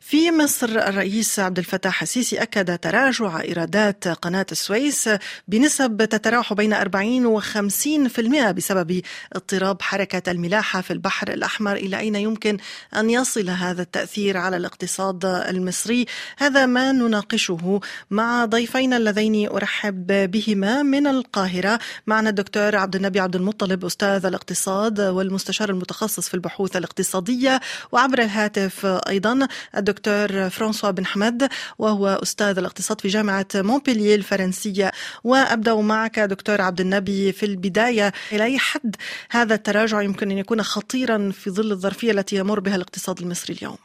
في مصر الرئيس عبد الفتاح السيسي أكد تراجع إيرادات قناة السويس بنسب تتراوح بين 40 و 50% بسبب اضطراب حركة الملاحة في البحر الأحمر. إلى أين يمكن أن يصل هذا التأثير على الاقتصاد المصري؟ هذا ما نناقشه مع ضيفينا اللذين أرحب بهما من القاهرة. معنا الدكتور عبد النبي عبد المطلب أستاذ الاقتصاد والمستشار المتخصص في البحوث الاقتصادية. وعبر الهاتف أيضا الدكتور فرانسوا بن حمد وهو أستاذ الاقتصاد في جامعة مونبلييه الفرنسية. وأبدأ معك دكتور عبد النبي في البداية. إلى أي حد هذا التراجع يمكن أن يكون خطيرا في ظل الظرفية التي يمر بها الاقتصاد المصري اليوم؟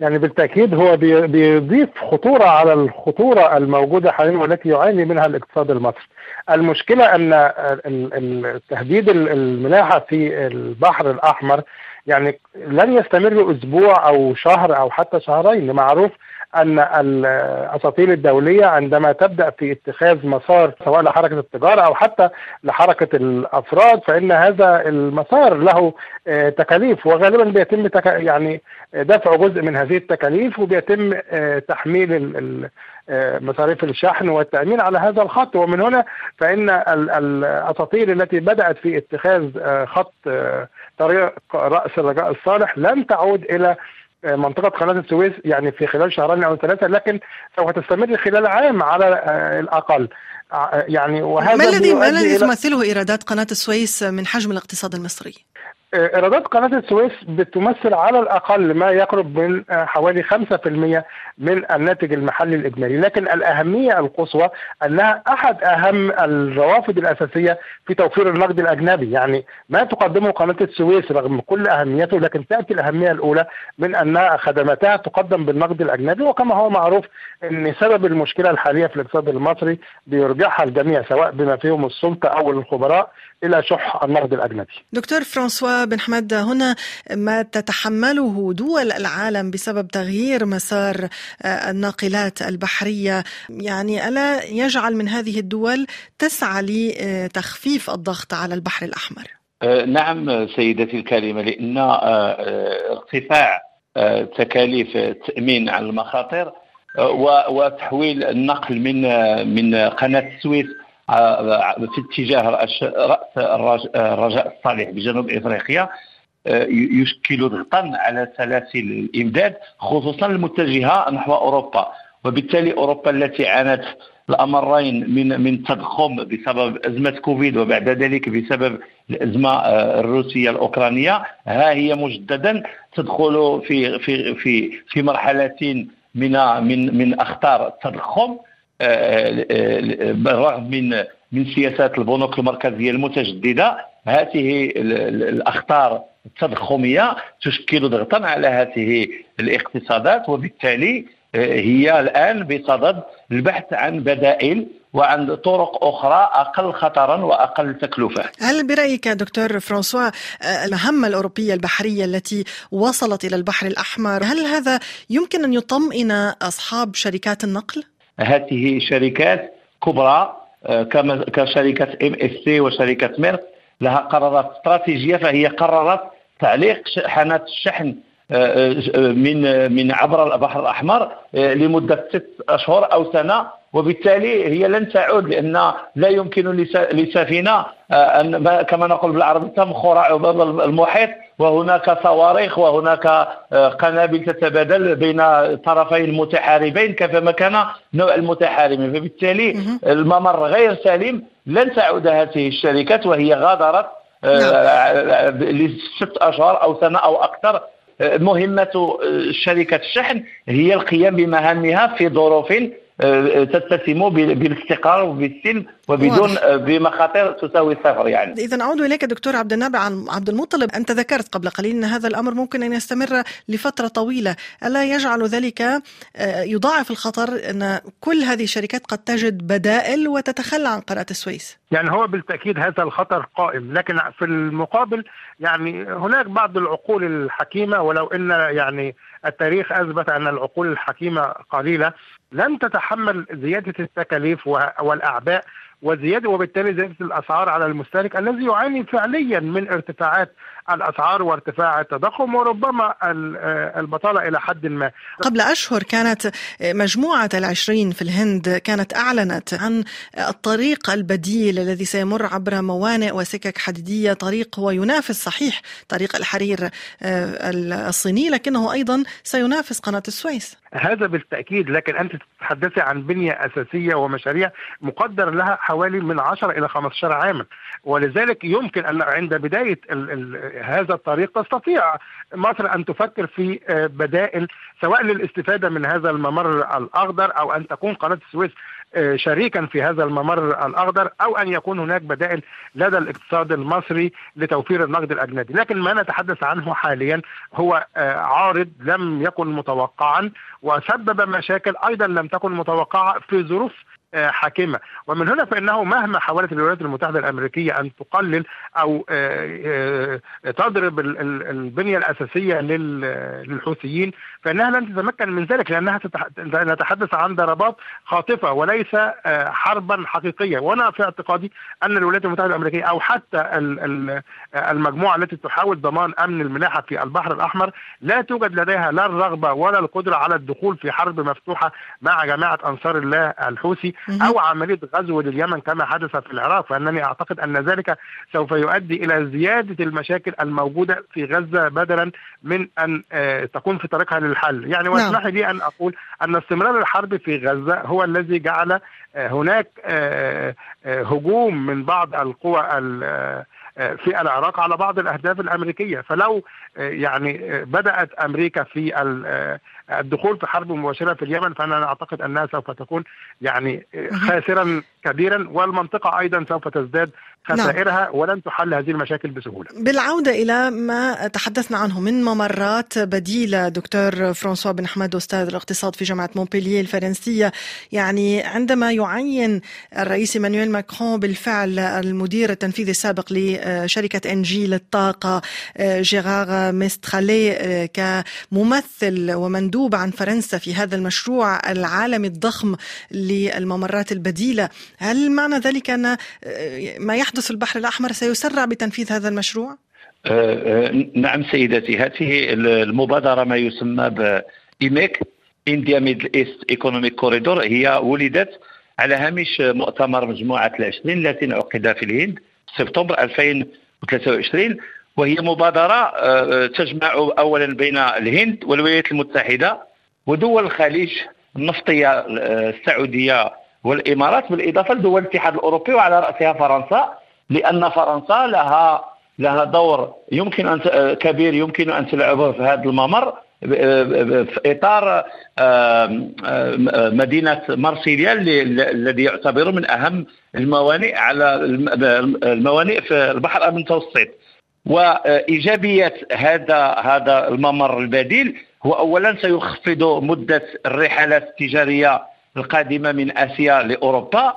يعني بالتأكيد هو بيضيف خطورة على الخطورة الموجودة حاليا والتي يعاني منها الاقتصاد المصري. المشكلة أن التهديد الملاحة في البحر الأحمر يعني لن يستمر أسبوع أو شهر أو حتى شهرين. معروف أن الاساطيل الدولية عندما تبدأ في اتخاذ مسار سواء لحركة التجارة أو حتى لحركة الأفراد فإن هذا المسار له تكاليف وغالبا بيتم تك يعني دفع جزء من هذه التكاليف وبيتم تحميل مصاريف الشحن والتأمين على هذا الخط. ومن هنا فإن الاساطيل التي بدأت في اتخاذ خط طريق رأس الرجاء الصالح لن تعود إلى منطقة قناة السويس يعني في خلال شهرين أو ثلاثة لكن سوف تستمر خلال عام على الأقل يعني وهذا ما الذي ما الذي تمثله إيرادات قناة السويس من حجم الاقتصاد المصري؟ إيرادات قناة السويس بتمثل على الأقل ما يقرب من حوالي 5% من الناتج المحلي الإجمالي، لكن الأهمية القصوى أنها أحد أهم الروافد الأساسية في توفير النقد الأجنبي، يعني ما تقدمه قناة السويس رغم كل أهميته لكن تأتي الأهمية الأولى من أن خدماتها تقدم بالنقد الأجنبي. وكما هو معروف إن سبب المشكلة الحالية في الاقتصاد المصري بيرجعها الجميع سواء بما فيهم السلطة أو الخبراء إلى شح النقد الأجنبي. دكتور فرانسوا بن حمد هنا ما تتحمله دول العالم بسبب تغيير مسار الناقلات البحرية يعني ألا يجعل من هذه الدول تسعى لتخفيف الضغط على البحر الأحمر؟ نعم سيدتي الكريمة لأن ارتفاع تكاليف التامين على المخاطر وتحويل النقل من من قناة السويس في اتجاه راس الرجاء الصالح بجنوب إفريقيا يشكل ضغطا على سلاسل الإمداد خصوصا المتجهة نحو أوروبا. وبالتالي أوروبا التي عانت الأمرين من من تضخم بسبب أزمة كوفيد وبعد ذلك بسبب الأزمة الروسية الأوكرانية ها هي مجددا تدخل في في في في مرحلة من من من أخطار التضخم. بالرغم من من سياسات البنوك المركزية المتجددة هذه الأخطار التضخمية تشكل ضغطا على هذه الاقتصادات وبالتالي هي الآن بصدد البحث عن بدائل وعن طرق أخرى أقل خطرا وأقل تكلفة. هل برأيك دكتور فرانسوا المهمه الأوروبية البحرية التي وصلت إلى البحر الأحمر هل هذا يمكن أن يطمئن أصحاب شركات النقل؟ هذه شركات كبرى كما كشركة MSC وشركة ميرسك لها قرارات استراتيجية فهي قررت تعليق حانات الشحن من من عبر البحر الأحمر لمدة ست أشهر أو سنة. وبالتالي هي لن تعود لأن لا يمكن لسفينة أن كما نقول بالعربي تمخر المحيط. وهناك صواريخ وهناك قنابل تتبادل بين طرفين متحاربين كيفما كان نوع المتحاربين. فبالتالي الممر غير سليم لن تعود هذه الشركات وهي غادرت لست أشهر أو سنة أو أكثر. مهمة شركة الشحن هي القيام بمهامها في ظروف تتسم بالاستقرار وبالسلم وبدون بمخاطر تساوي الصفر يعني. اذا أعود إليك دكتور عبد النبي عن عبد المطلب أنت ذكرت قبل قليل إن هذا الأمر ممكن أن يستمر لفترة طويلة، ألا يجعل ذلك يضاعف الخطر إن كل هذه الشركات قد تجد بدائل وتتخلى عن قناة السويس؟ يعني هو بالتأكيد هذا الخطر قائم، لكن في المقابل يعني هناك بعض العقول الحكيمة ولو إن يعني التاريخ أثبت أن العقول الحكيمة قليلة. لن تتحمل زيادة التكاليف والأعباء وزيادة وبالتالي زيادة الأسعار على المستهلك الذي يعاني فعليا من ارتفاعات الأسعار وارتفاع التضخم وربما البطالة إلى حد ما. قبل أشهر كانت مجموعة العشرين في الهند كانت أعلنت عن الطريق البديل الذي سيمر عبر موانئ وسكك حديدية طريق هو ينافس صحيح طريق الحرير الصيني لكنه أيضا سينافس قناة السويس. هذا بالتأكيد لكن أنت تتحدثي عن بنية أساسية ومشاريع مقدر لها حوالي من 10 إلى 15 عاما ولذلك يمكن أن عند ال هذا الطريق تستطيع مصر أن تفكر في بدائل سواء للاستفادة من هذا الممر الأخضر أو أن تكون قناة السويس شريكا في هذا الممر الأخضر أو أن يكون هناك بدائل لدى الاقتصاد المصري لتوفير النقد الأجنبي، لكن ما نتحدث عنه حاليا هو عارض لم يكن متوقعا وسبب مشاكل أيضا لم تكن متوقعة في ظروف حاكمة. ومن هنا فإنه مهما حاولت الولايات المتحدة الأمريكية أن تقلل أو تضرب البنية الأساسية للحوثيين فإنها لن تتمكن من ذلك لأنها نتحدث عن ضربات خاطفة وليس حربا حقيقية. وأنا في اعتقادي أن الولايات المتحدة الأمريكية أو حتى المجموعة التي تحاول ضمان أمن الملاحة في البحر الأحمر لا توجد لديها لا الرغبة ولا القدرة على الدخول في حرب مفتوحة مع جماعة أنصار الله الحوثي. أو عملية غزو لليمن كما حدث في العراق فإنني أعتقد أن ذلك سوف يؤدي إلى زيادة المشاكل الموجودة في غزة بدلا من أن تكون في طريقها للحل. يعني واسمح لي أن أقول أن استمرار الحرب في غزة هو الذي جعل هناك هجوم من بعض القوى في العراق على بعض الأهداف الأمريكية فلو يعني بدأت أمريكا في الدخول في حرب مباشرة في اليمن فأنا أعتقد أنها سوف تكون يعني خاسرا كبيرا والمنطقة أيضا سوف تزداد خسائرها نعم. ولن تحل هذه المشاكل بسهولة. بالعودة إلى ما تحدثنا عنه من ممرات بديلة دكتور فرانسوا بن أحمد أستاذ الاقتصاد في جامعة مونبلييه الفرنسية يعني عندما يعين الرئيس إيمانويل ماكرون بالفعل المدير التنفيذي السابق لشركه انجي للطاقة جيرار ميستراليه كممثل ومندوب عن فرنسا في هذا المشروع العالمي الضخم للممرات البديلة، هل معنى ذلك أن ما يحدث في البحر الأحمر سيسرع بتنفيذ هذا المشروع؟ نعم سيدتي هذه المبادرة ما يسمى ب IMEC India Middle East Economic Corridor هي ولدت على هامش مؤتمر مجموعة العشرين التي انعقد في الهند. سبتمبر 2023 وهي مبادرة تجمع أولا بين الهند والولايات المتحدة ودول الخليج النفطية السعودية والإمارات بالإضافة لدول الاتحاد الأوروبي وعلى رأسها فرنسا لأن فرنسا لها لها دور يمكن أن كبير يمكن أن تلعبه في هذا الممر. في اطار مدينة مارسيليا الذي يعتبر من أهم الموانئ على الموانئ في البحر المتوسط. وإيجابية هذا هذا الممر البديل هو اولا سيخفض مدة الرحلات التجارية القادمة من آسيا لأوروبا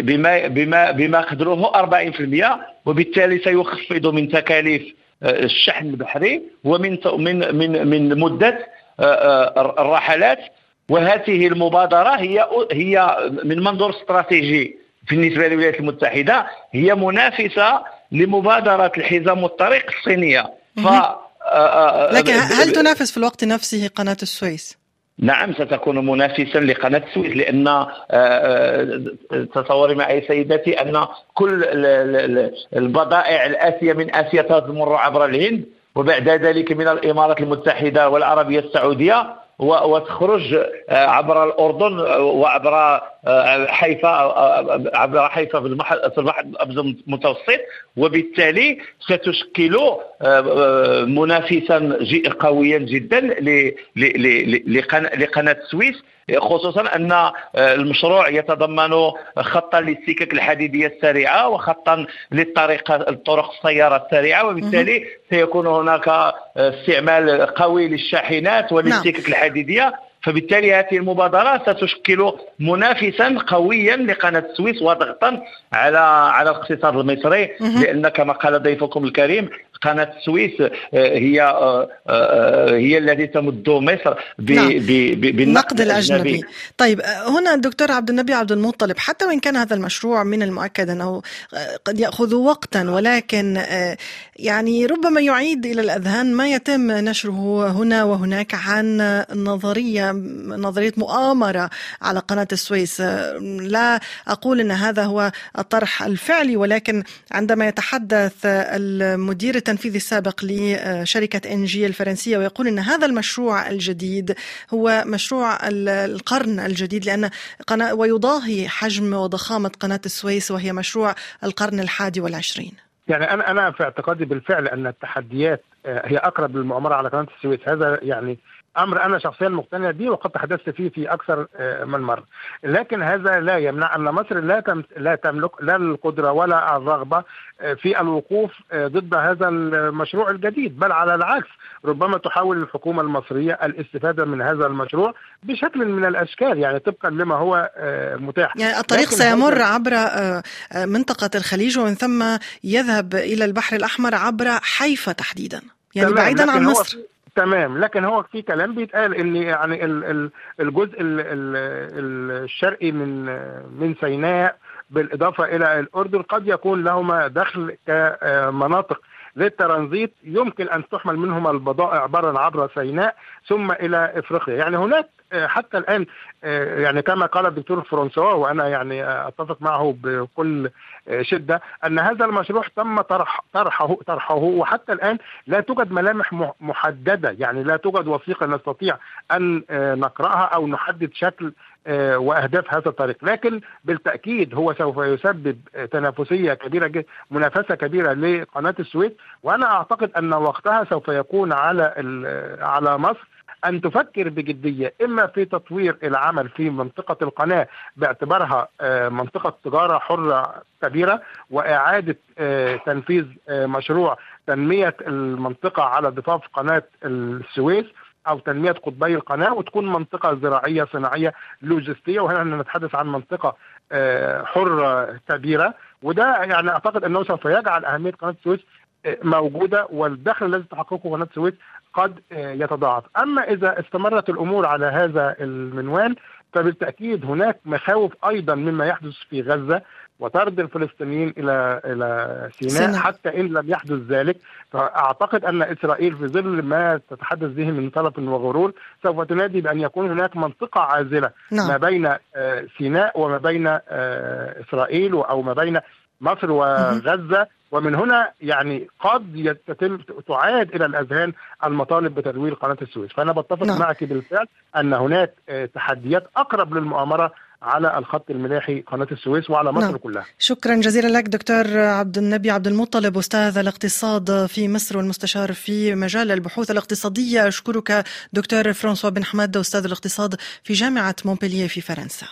بما بما بما قدره 40% وبالتالي سيخفض من تكاليف الشحن البحري ومن من من من مدة الرحلات. وهذه المبادرة هي هي من منظور استراتيجي بالنسبة للولايات المتحدة. هي منافسة لمبادرة الحزام والطريق الصينية. ف لكن هل تنافس في الوقت نفسه قناة السويس؟ نعم ستكون منافسا لقناة السويس لأن تصوري معي سيدتي أن كل البضائع الاتيه من آسيا تمر عبر الهند وبعد ذلك من الإمارات المتحدة والعربية السعودية وتخرج عبر الأردن وعبر حيفا عبر حيفا في البحر في البحر المتوسط وبالتالي ستشكل منافسا قويا جدا لقناة السويس خصوصا أن المشروع يتضمن خطا للسكك الحديدية السريعة وخطا للطريق الطرق السيارة السريعة وبالتالي سيكون هناك استعمال قوي للشاحنات وللسكك الحديدية. فبالتالي هذه المبادرة ستشكل منافسا قويا لقناة السويس وضغطا على على الاقتصاد المصري لأن كما قال ضيفكم الكريم قناة السويس هي هي التي تمد مصر نعم. بالنقد الأجنبي. طيب هنا دكتور عبد النبي عبد المطلب حتى وإن كان هذا المشروع من المؤكد أنه قد يأخذ وقتا ولكن يعني ربما يعيد إلى الأذهان ما يتم نشره هنا وهناك عن نظرية نظرية مؤامرة على قناة السويس. لا أقول إن هذا هو الطرح الفعلي ولكن عندما يتحدث المدير التنفيذي السابق لشركة إن جي الفرنسية ويقول إن هذا المشروع الجديد هو مشروع القرن الجديد لأن قناه ويضاهي حجم وضخامة قناة السويس وهي مشروع القرن الحادي والعشرين. يعني أنا أنا في اعتقادي بالفعل أن التحديات هي أقرب للمؤامرة على قناة السويس هذا يعني أمر أنا شخصيا مقتنع به وقد تحدثت فيه في أكثر من مرة. لكن هذا لا يمنع أن مصر لا لا تملك لا القدرة ولا الرغبة في الوقوف ضد هذا المشروع الجديد. بل على العكس ربما تحاول الحكومة المصرية الاستفادة من هذا المشروع بشكل من الأشكال يعني طبقا لما هو متاح. يعني الطريق سيمر عبر منطقة الخليج ومن ثم يذهب إلى البحر الأحمر عبر حيفا تحديدا. يعني بعيدا عن مصر. تمام. لكن هو في كلام بيتقال إن يعني الجزء الشرقي من من سيناء بالإضافة إلى الأردن قد يكون لهما دخل كمناطق للترانزيت. يمكن أن تحمل منهما البضائع عبارا عبر سيناء ثم إلى إفريقيا. يعني هناك حتى الآن يعني كما قال الدكتور فرانسوا وأنا يعني أتفق معه بكل شدة أن هذا المشروع تم طرح طرحه طرحه وحتى الآن لا توجد ملامح محددة يعني لا توجد وثيقة نستطيع أن نقرأها أو نحدد شكل وأهداف هذا الطريق. لكن بالتأكيد هو سوف يسبب تنافسية كبيرة جدا منافسة كبيرة لقناة السويس وأنا أعتقد أن وقتها سوف يكون على على مصر أن تفكر بجدية إما في تطوير العمل في منطقة القناة باعتبارها منطقة تجارة حرة كبيرة وإعادة تنفيذ مشروع تنمية المنطقة على ضفاف قناة السويس أو تنمية قطبي القناة وتكون منطقة زراعية صناعية لوجستية. وهنا نتحدث عن منطقة حرة كبيرة. وده يعني أعتقد أنه سوف يجعل أهمية قناة السويس موجودة والدخل الذي تحققه قناة السويس قد يتضاعف أما إذا استمرت الأمور على هذا المنوال فبالتأكيد هناك مخاوف أيضا مما يحدث في غزة وطرد الفلسطينيين إلى إلى سيناء سنة. حتى إن لم يحدث ذلك فأعتقد أن إسرائيل في ظل ما تتحدث به من طلب وغرور سوف تنادي بأن يكون هناك منطقة عازلة نعم. ما بين سيناء وما بين إسرائيل أو ما بين مصر وغزة ومن هنا يعني قد يتم تعاد إلى الأذهان المطالب بتدوير قناة السويس فأنا بتفق نعم. معك بالفعل أن هناك تحديات أقرب للمؤامرة على الخط الملاحي قناة السويس وعلى مصر نعم. كلها. شكرا جزيلا لك دكتور عبد النبي عبد المطلب أستاذ الاقتصاد في مصر والمستشار في مجال البحوث الاقتصادية أشكرك دكتور فرانسوا بن حماد أستاذ الاقتصاد في جامعة مونبلييه في فرنسا.